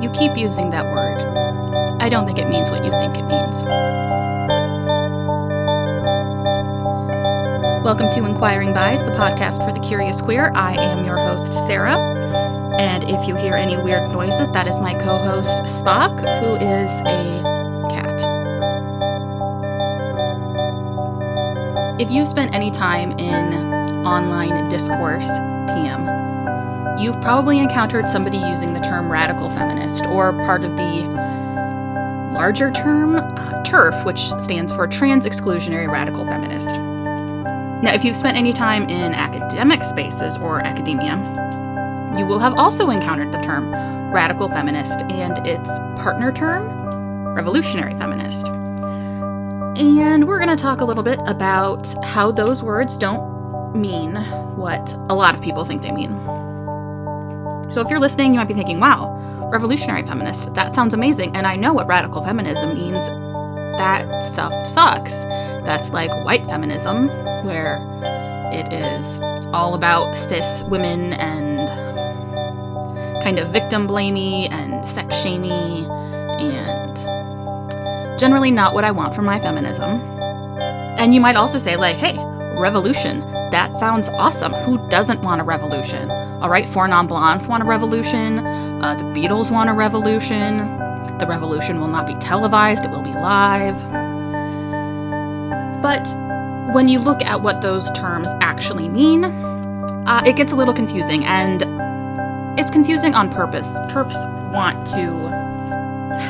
You keep using that word. I don't think it means what you think it means. Welcome to Inquiring Bis, the podcast for the curious queer. I am your host, Sarah. And if you hear any weird noises, that is my co host, Spock, who is a cat. If you spent any time in online discourse, TM, you've probably encountered somebody using the term radical feminist or part of the larger term uh, TERF, which stands for Trans Exclusionary Radical Feminist. Now, if you've spent any time in academic spaces or academia, you will have also encountered the term radical feminist and its partner term, revolutionary feminist. And we're going to talk a little bit about how those words don't mean what a lot of people think they mean. So if you're listening, you might be thinking, wow, revolutionary feminist, that sounds amazing. And I know what radical feminism means. That stuff sucks. That's like white feminism, where it is all about cis women and kind of victim blamey and sex shamey and generally not what I want from my feminism. And you might also say, like, hey, revolution, that sounds awesome. Who doesn't want a revolution? All right, Four Non Blondes want a revolution. Uh, the Beatles want a revolution. The revolution will not be televised, it will be live. But when you look at what those terms actually mean, uh, it gets a little confusing, and it's confusing on purpose. TERFs want to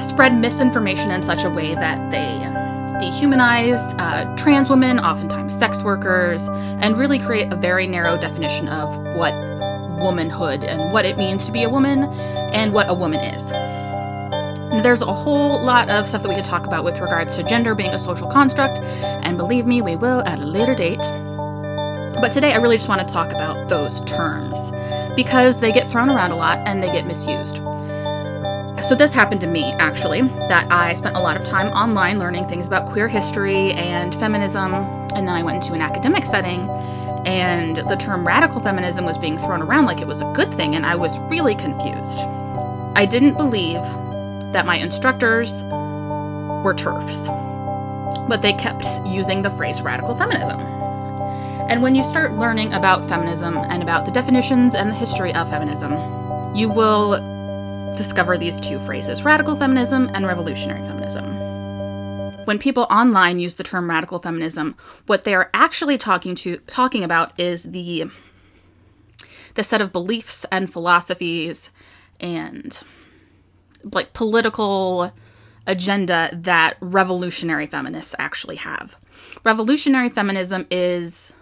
spread misinformation in such a way that they dehumanize uh, trans women, oftentimes sex workers, and really create a very narrow definition of what womanhood and what it means to be a woman and what a woman is. There's a whole lot of stuff that we could talk about with regards to gender being a social construct, and believe me, we will at a later date. But today I really just want to talk about those terms because they get thrown around a lot and they get misused. So, this happened to me actually, that I spent a lot of time online learning things about queer history and feminism, and then I went into an academic setting and the term radical feminism was being thrown around like it was a good thing, and I was really confused. I didn't believe that my instructors were TERFs, but they kept using the phrase radical feminism. And when you start learning about feminism and about the definitions and the history of feminism, you will discover these two phrases radical feminism and revolutionary feminism when people online use the term radical feminism, what they're actually talking to talking about is the the set of beliefs and philosophies and like political agenda that revolutionary feminists actually have. Revolutionary feminism is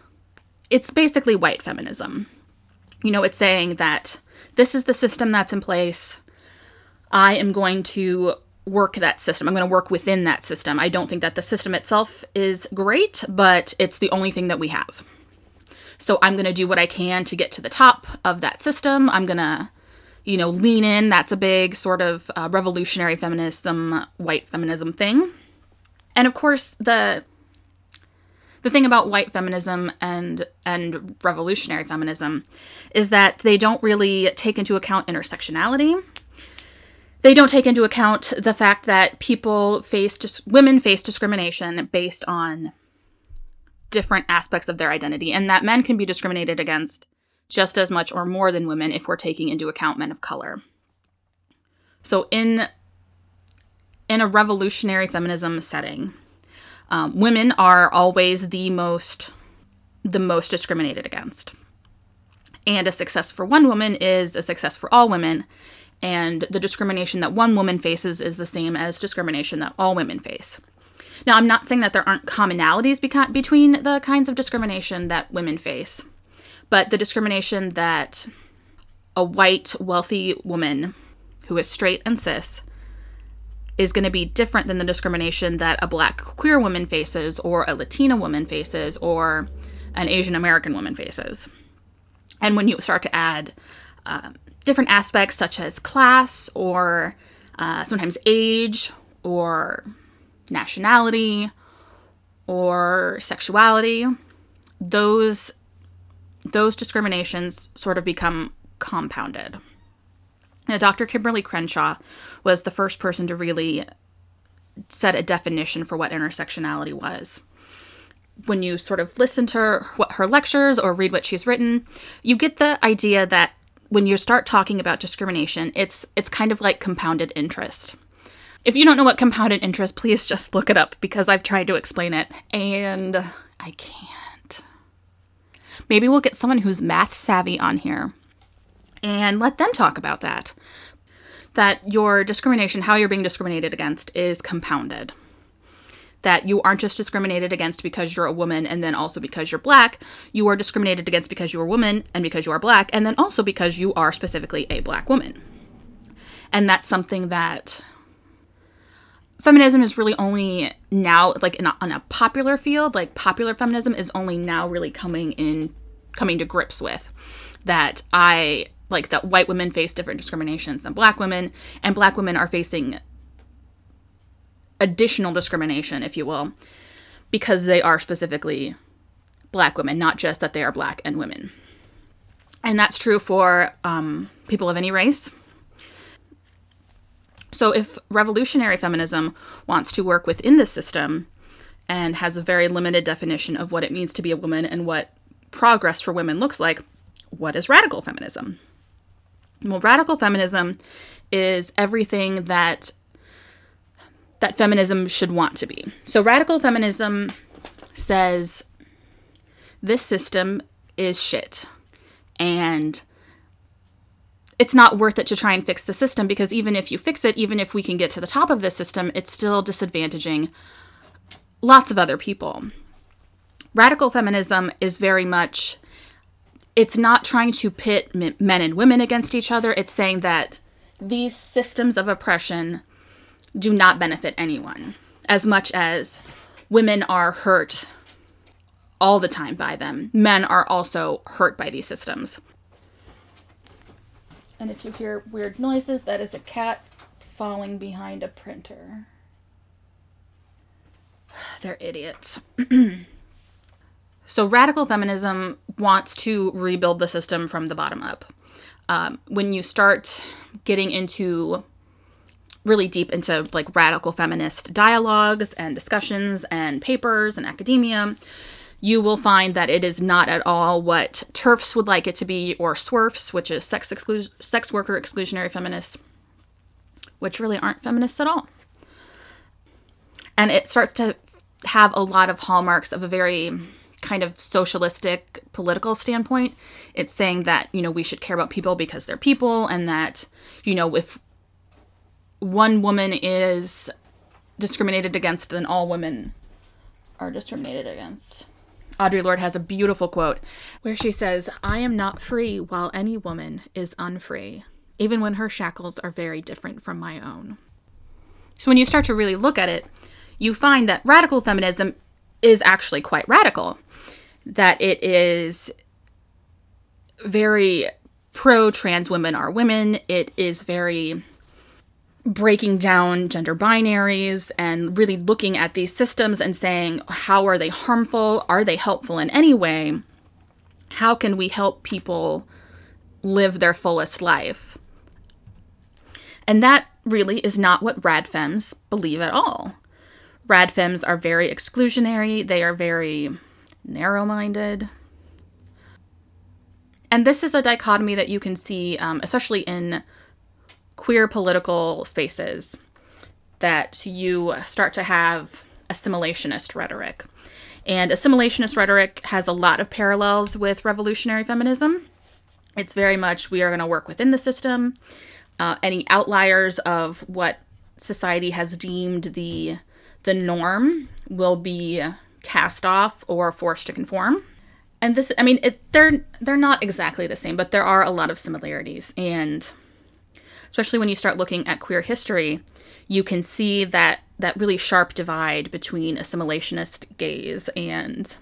it's basically white feminism. You know, it's saying that this is the system that's in place. I am going to work that system. I'm going to work within that system. I don't think that the system itself is great, but it's the only thing that we have. So I'm going to do what I can to get to the top of that system. I'm going to, you know, lean in. That's a big sort of uh, revolutionary feminism, white feminism thing. And of course, the the thing about white feminism and and revolutionary feminism is that they don't really take into account intersectionality they don't take into account the fact that people face dis- women face discrimination based on different aspects of their identity and that men can be discriminated against just as much or more than women if we're taking into account men of color. So in in a revolutionary feminism setting, um, women are always the most the most discriminated against. And a success for one woman is a success for all women, and the discrimination that one woman faces is the same as discrimination that all women face. Now, I'm not saying that there aren't commonalities beca- between the kinds of discrimination that women face, but the discrimination that a white, wealthy woman who is straight and cis is going to be different than the discrimination that a black queer woman faces, or a Latina woman faces, or an Asian American woman faces. And when you start to add um, different aspects such as class or uh, sometimes age or nationality or sexuality those those discriminations sort of become compounded Now, Dr. Kimberlé Crenshaw was the first person to really set a definition for what intersectionality was. When you sort of listen to her, what her lectures or read what she's written, you get the idea that when you start talking about discrimination, it's it's kind of like compounded interest. If you don't know what compounded interest, please just look it up because I've tried to explain it and I can't. Maybe we'll get someone who's math savvy on here and let them talk about that. That your discrimination, how you're being discriminated against, is compounded. That you aren't just discriminated against because you're a woman and then also because you're black. You are discriminated against because you're a woman and because you are black, and then also because you are specifically a black woman. And that's something that feminism is really only now like in a, on a popular field like popular feminism is only now really coming in coming to grips with that i like that white women face different discriminations than black women, and black women are facing additional discrimination, if you will, because they are specifically black women, not just that they are black and women. And that's true for um, people of any race. So, if revolutionary feminism wants to work within the system and has a very limited definition of what it means to be a woman and what progress for women looks like, what is radical feminism? Well, radical feminism is everything that that feminism should want to be. So radical feminism says this system is shit and it's not worth it to try and fix the system because even if you fix it, even if we can get to the top of this system, it's still disadvantaging lots of other people. Radical feminism is very much it's not trying to pit men and women against each other. It's saying that these systems of oppression do not benefit anyone as much as women are hurt all the time by them. Men are also hurt by these systems. And if you hear weird noises, that is a cat falling behind a printer. They're idiots. So, radical feminism wants to rebuild the system from the bottom up. Um, when you start getting into really deep into like radical feminist dialogues and discussions and papers and academia, you will find that it is not at all what TERFs would like it to be, or SWERFs, which is sex, exclu- sex worker exclusionary feminists, which really aren't feminists at all. And it starts to have a lot of hallmarks of a very kind of socialistic political standpoint. It's saying that, you know, we should care about people because they're people and that, you know, if one woman is discriminated against, then all women are discriminated against. Audre Lorde has a beautiful quote where she says, I am not free while any woman is unfree, even when her shackles are very different from my own. So when you start to really look at it, you find that radical feminism is actually quite radical that it is very pro trans women are women. It is very breaking down gender binaries and really looking at these systems and saying, how are they harmful? Are they helpful in any way? How can we help people live their fullest life? And that really is not what radfems believe at all. Radfems are very exclusionary, they are very narrow minded. And this is a dichotomy that you can see, um, especially in queer political spaces, that you start to have assimilationist rhetoric. And assimilationist rhetoric has a lot of parallels with revolutionary feminism. It's very much we are going to work within the system. Uh, any outliers of what society has deemed the the norm will be cast off or forced to conform. And this, I mean, it, they're they're not exactly the same, but there are a lot of similarities, and especially when you start looking at queer history, you can see that that really sharp divide between assimilationist gays and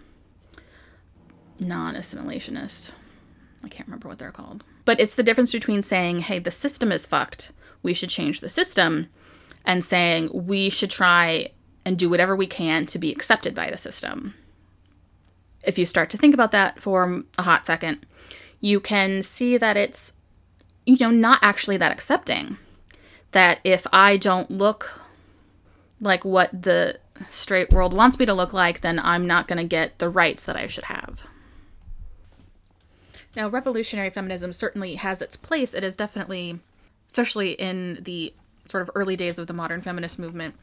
non-assimilationist. I can't remember what they're called. But it's the difference between saying, "Hey, the system is fucked. We should change the system," and saying, "We should try and do whatever we can to be accepted by the system. If you start to think about that for a hot second, you can see that it's you know, not actually that accepting. That if I don't look like what the straight world wants me to look like, then I'm not going to get the rights that I should have. Now, revolutionary feminism certainly has its place. It is definitely, especially in the sort of early days of the modern feminist movement,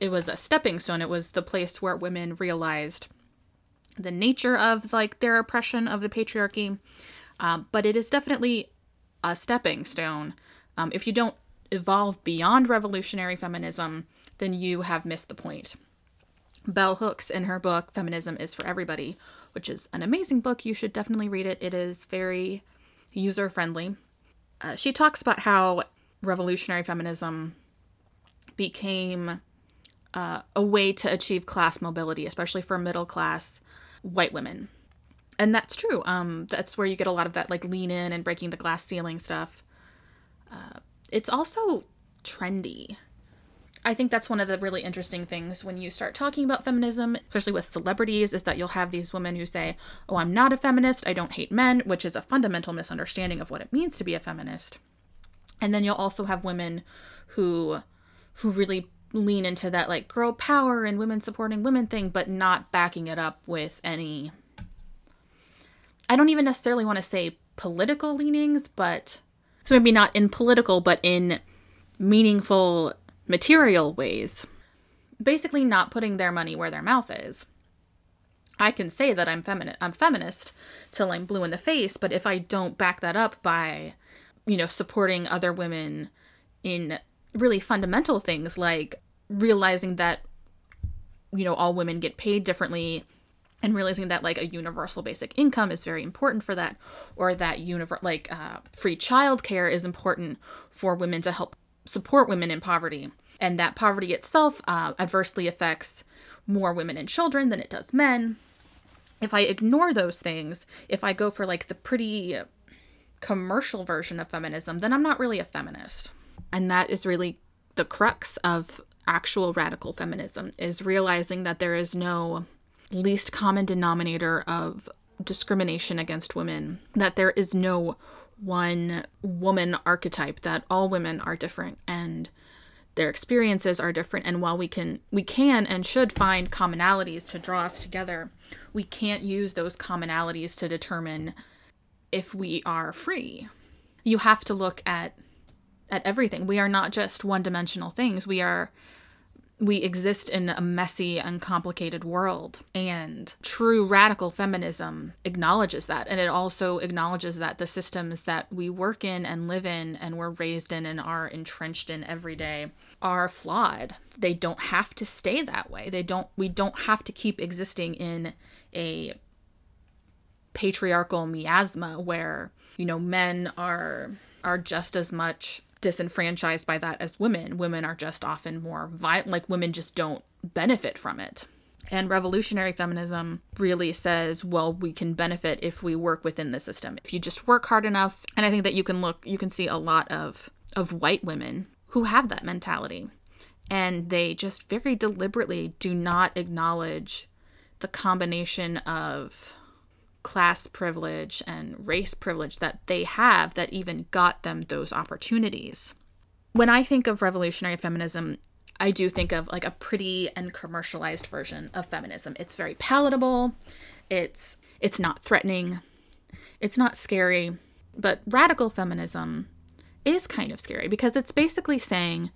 it was a stepping stone. It was the place where women realized the nature of like their oppression of the patriarchy. Um, but it is definitely a stepping stone. Um, if you don't evolve beyond revolutionary feminism, then you have missed the point. Bell Hooks, in her book Feminism is for Everybody, which is an amazing book, you should definitely read it. It is very user friendly. Uh, she talks about how revolutionary feminism became uh, a way to achieve class mobility, especially for middle class white women. And that's true. Um, that's where you get a lot of that, like lean in and breaking the glass ceiling stuff. Uh, it's also trendy. I think that's one of the really interesting things when you start talking about feminism, especially with celebrities, is that you'll have these women who say, Oh, I'm not a feminist, I don't hate men, which is a fundamental misunderstanding of what it means to be a feminist. And then you'll also have women who who really lean into that like girl power and women supporting women thing, but not backing it up with any I don't even necessarily want to say political leanings, but so maybe not in political, but in meaningful material ways. Basically, not putting their money where their mouth is. I can say that I'm feminist, I'm feminist till I'm blue in the face, but if I don't back that up by, you know, supporting other women in really fundamental things like realizing that, you know, all women get paid differently and realizing that like a universal basic income is very important for that or that univer- like uh, free childcare is important for women to help support women in poverty and that poverty itself uh, adversely affects more women and children than it does men. If i ignore those things if i go for like the pretty commercial version of feminism then i'm not really a feminist. And that is really the crux of actual radical feminism is realizing that there is no least common denominator of discrimination against women, that there is no one woman archetype, that all women are different and their experiences are different. And while we can we can and should find commonalities to draw us together we can't use those commonalities to determine if we are free. You have to look at at everything. We are not just one-dimensional things. We are we exist in a messy and complicated world. And true radical feminism acknowledges that. And it also acknowledges that the systems that we work in and live in and we're raised in and are entrenched in every day are flawed. They don't have to stay that way. They don't we don't have to keep existing in a patriarchal miasma where, you know, men are are just as much disenfranchised by that as women. Women are just often more violent, like women just don't benefit from it. And revolutionary feminism really says, well, we can benefit if we work within the system. If you just work hard enough. And I think that you can look, you can see a lot of, of white women who have that mentality. And they just very deliberately do not acknowledge the combination of class privilege and race privilege that they have that even got them those opportunities. When I think of revolutionary feminism, I do think of like a pretty and commercialized version of feminism. It's very palatable. It's it's not threatening. It's not scary, but radical feminism is kind of scary because it's basically saying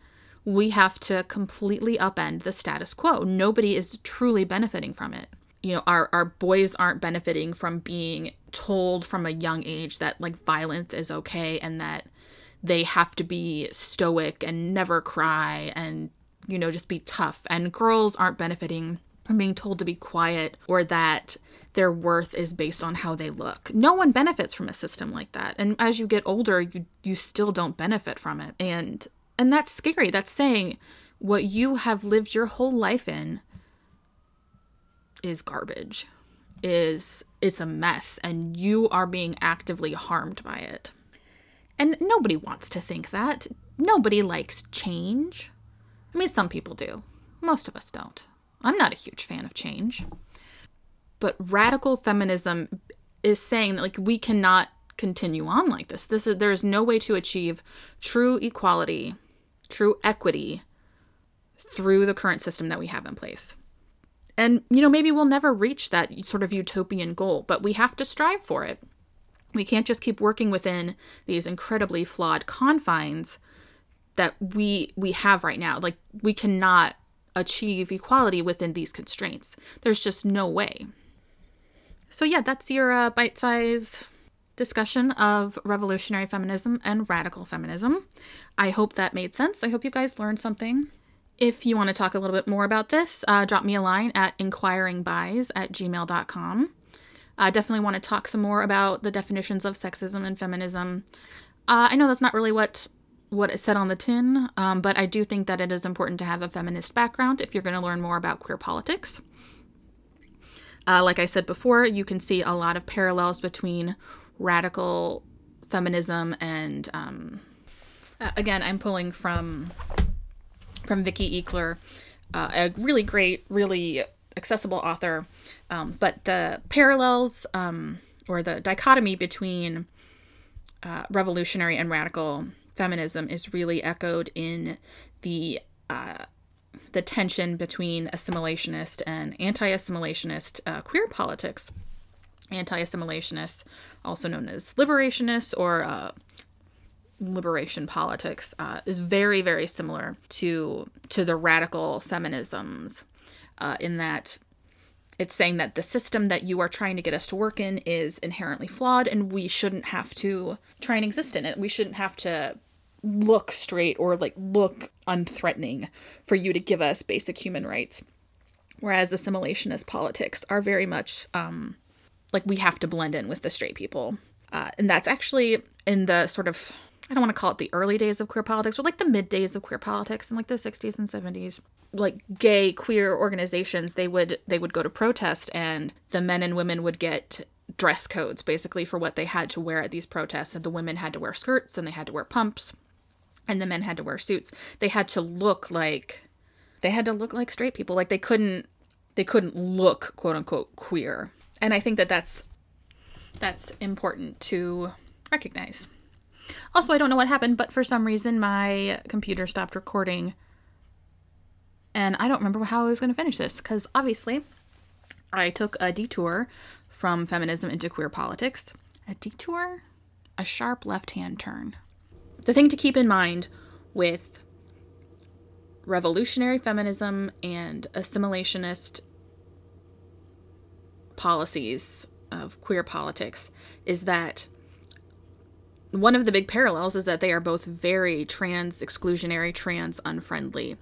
we have to completely upend the status quo. Nobody is truly benefiting from it you know our our boys aren't benefiting from being told from a young age that like violence is okay and that they have to be stoic and never cry and you know just be tough and girls aren't benefiting from being told to be quiet or that their worth is based on how they look. No one benefits from a system like that. And as you get older, you you still don't benefit from it. And and that's scary. That's saying what you have lived your whole life in is garbage is is a mess and you are being actively harmed by it. And nobody wants to think that. Nobody likes change. I mean some people do. Most of us don't. I'm not a huge fan of change. But radical feminism is saying that like we cannot continue on like this. This is there's no way to achieve true equality, true equity through the current system that we have in place. And you know, maybe we'll never reach that sort of utopian goal, but we have to strive for it. We can't just keep working within these incredibly flawed confines that we we have right now. Like we cannot achieve equality within these constraints. There's just no way. So yeah, that's your uh, bite-size discussion of revolutionary feminism and radical feminism. I hope that made sense. I hope you guys learned something. If you want to talk a little bit more about this, uh, drop me a line at inquiringbies at gmail.com. I definitely want to talk some more about the definitions of sexism and feminism. Uh, I know that's not really what what it said on the tin, um, but I do think that it is important to have a feminist background if you're going to learn more about queer politics. Uh, like I said before, you can see a lot of parallels between radical feminism and um, again, I'm pulling from from Vicki Eaklor, uh, a really great, really accessible author. Um, but the parallels um, or the dichotomy between uh, revolutionary and radical feminism is really echoed in the uh, the tension between assimilationist and anti-assimilationist uh, queer politics. Anti-assimilationists, also known as liberationists or uh, liberation politics uh, is very very similar to to the radical feminisms uh, in that it's saying that the system that you are trying to get us to work in is inherently flawed and we shouldn't have to try and exist in it. We shouldn't have to look straight or like look unthreatening for you to give us basic human rights. Whereas assimilationist politics are very much um like we have to blend in with the straight people. Uh, and that's actually in the sort of I don't want to call it the early days of queer politics, but like the mid days of queer politics in like the 60s and 70s. Like gay queer organizations, they would they would go to protest and the men and women would get dress codes basically for what they had to wear at these protests. And the women had to wear skirts and they had to wear pumps and the men had to wear suits. They had to look like they had to look like straight people. Like they couldn't they couldn't look quote unquote queer. And I think that that's that's important to recognize. Also, I don't know what happened, but for some reason my computer stopped recording. And I don't remember how I was going to finish this because obviously I took a detour from feminism into queer politics. A detour? A sharp left hand turn. The thing to keep in mind with revolutionary feminism and assimilationist policies of queer politics is that one of the big parallels is that they are both very trans exclusionary, trans unfriendly.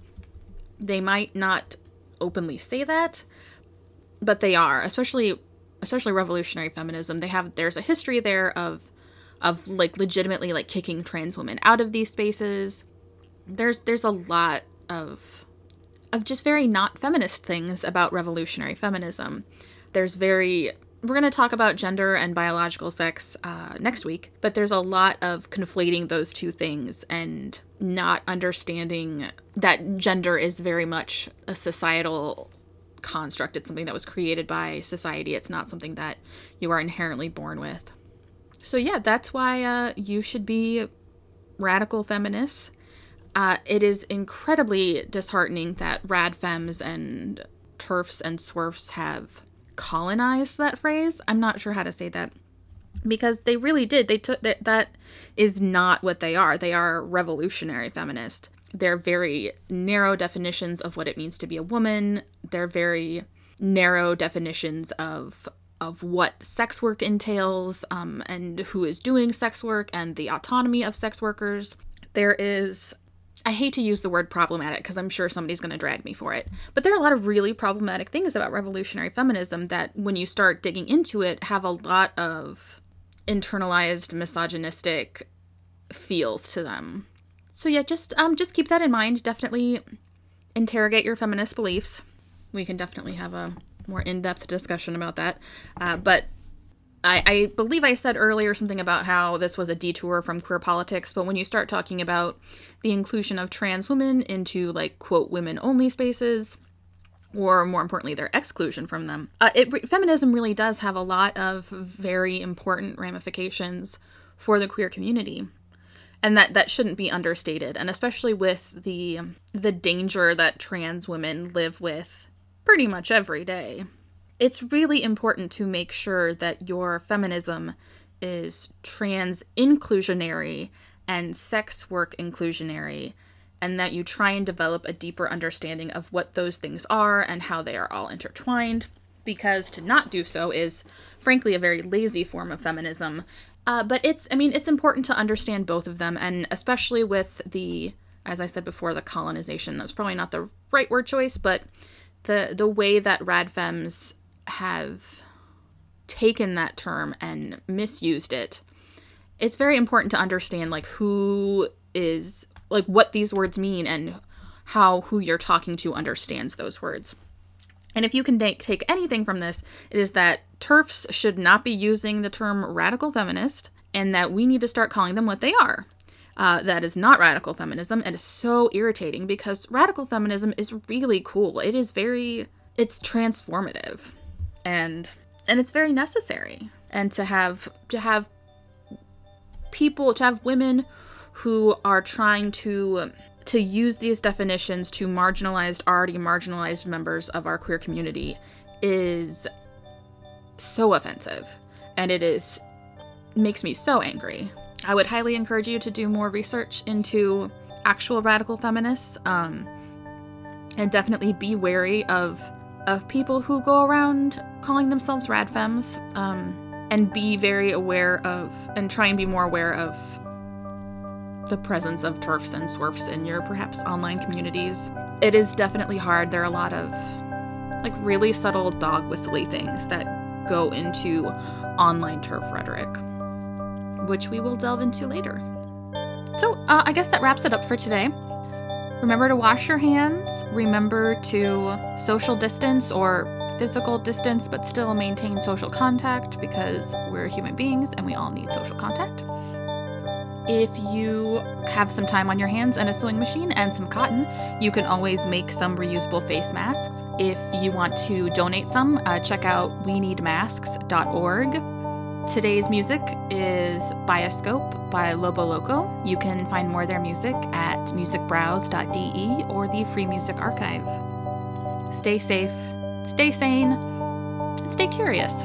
They might not openly say that, but they are, especially especially revolutionary feminism. They have there's a history there of of like legitimately like kicking trans women out of these spaces. There's there's a lot of of just very not feminist things about revolutionary feminism. There's very we're going to talk about gender and biological sex uh, next week, but there's a lot of conflating those two things and not understanding that gender is very much a societal construct. It's something that was created by society, it's not something that you are inherently born with. So, yeah, that's why uh, you should be radical feminists. Uh, it is incredibly disheartening that rad fems and TERFs and SWERFs have colonized that phrase. I'm not sure how to say that because they really did. They took that that is not what they are. They are revolutionary feminist. They're very narrow definitions of what it means to be a woman. They're very narrow definitions of of what sex work entails um, and who is doing sex work and the autonomy of sex workers. There is I hate to use the word problematic because I'm sure somebody's going to drag me for it. But there are a lot of really problematic things about revolutionary feminism that, when you start digging into it, have a lot of internalized misogynistic feels to them. So yeah, just um just keep that in mind. Definitely interrogate your feminist beliefs. We can definitely have a more in-depth discussion about that. Uh, but I, I believe I said earlier something about how this was a detour from queer politics, but when you start talking about the inclusion of trans women into like quote women only spaces, or more importantly, their exclusion from them. Uh, it, feminism really does have a lot of very important ramifications for the queer community and that that shouldn't be understated and especially with the the danger that trans women live with pretty much every day it's really important to make sure that your feminism is trans inclusionary and sex work inclusionary and that you try and develop a deeper understanding of what those things are and how they are all intertwined because to not do so is frankly a very lazy form of feminism uh, but it's, I mean, it's important to understand both of them, and especially with the, as I said before, the colonization. That's probably not the right word choice, but the the way that radfems have taken that term and misused it. It's very important to understand like who is like what these words mean and how who you're talking to understands those words. And if you can take anything from this, it is that TERFs should not be using the term radical feminist and that we need to start calling them what they are. Uh, that is not radical feminism and is so irritating because radical feminism is really cool. It is very, it's transformative and and it's very necessary. And to have to have people to have women who are trying to to use these definitions to marginalized, already marginalized members of our queer community is so offensive. And it is makes me so angry. I would highly encourage you to do more research into actual radical feminists, um, and definitely be wary of of people who go around calling themselves radfems, um, and be very aware of and try and be more aware of the presence of TERFs and SWERFs in your perhaps online communities. It is definitely hard. There are a lot of like really subtle dog whistly things that go into online TERF rhetoric, which we will delve into later. So uh, I guess that wraps it up for today. Remember to wash your hands. Remember to social distance or physical distance, but still maintain social contact because we're human beings and we all need social contact. If you have some time on your hands and a sewing machine and some cotton, you can always make some reusable face masks. If you want to donate some, uh, check out we need masks.org. Today's music is Bioscope by Lobo Loco. You can find more of their music at musikbrause.de or the Free Music Archive. Stay safe, stay sane, and stay curious.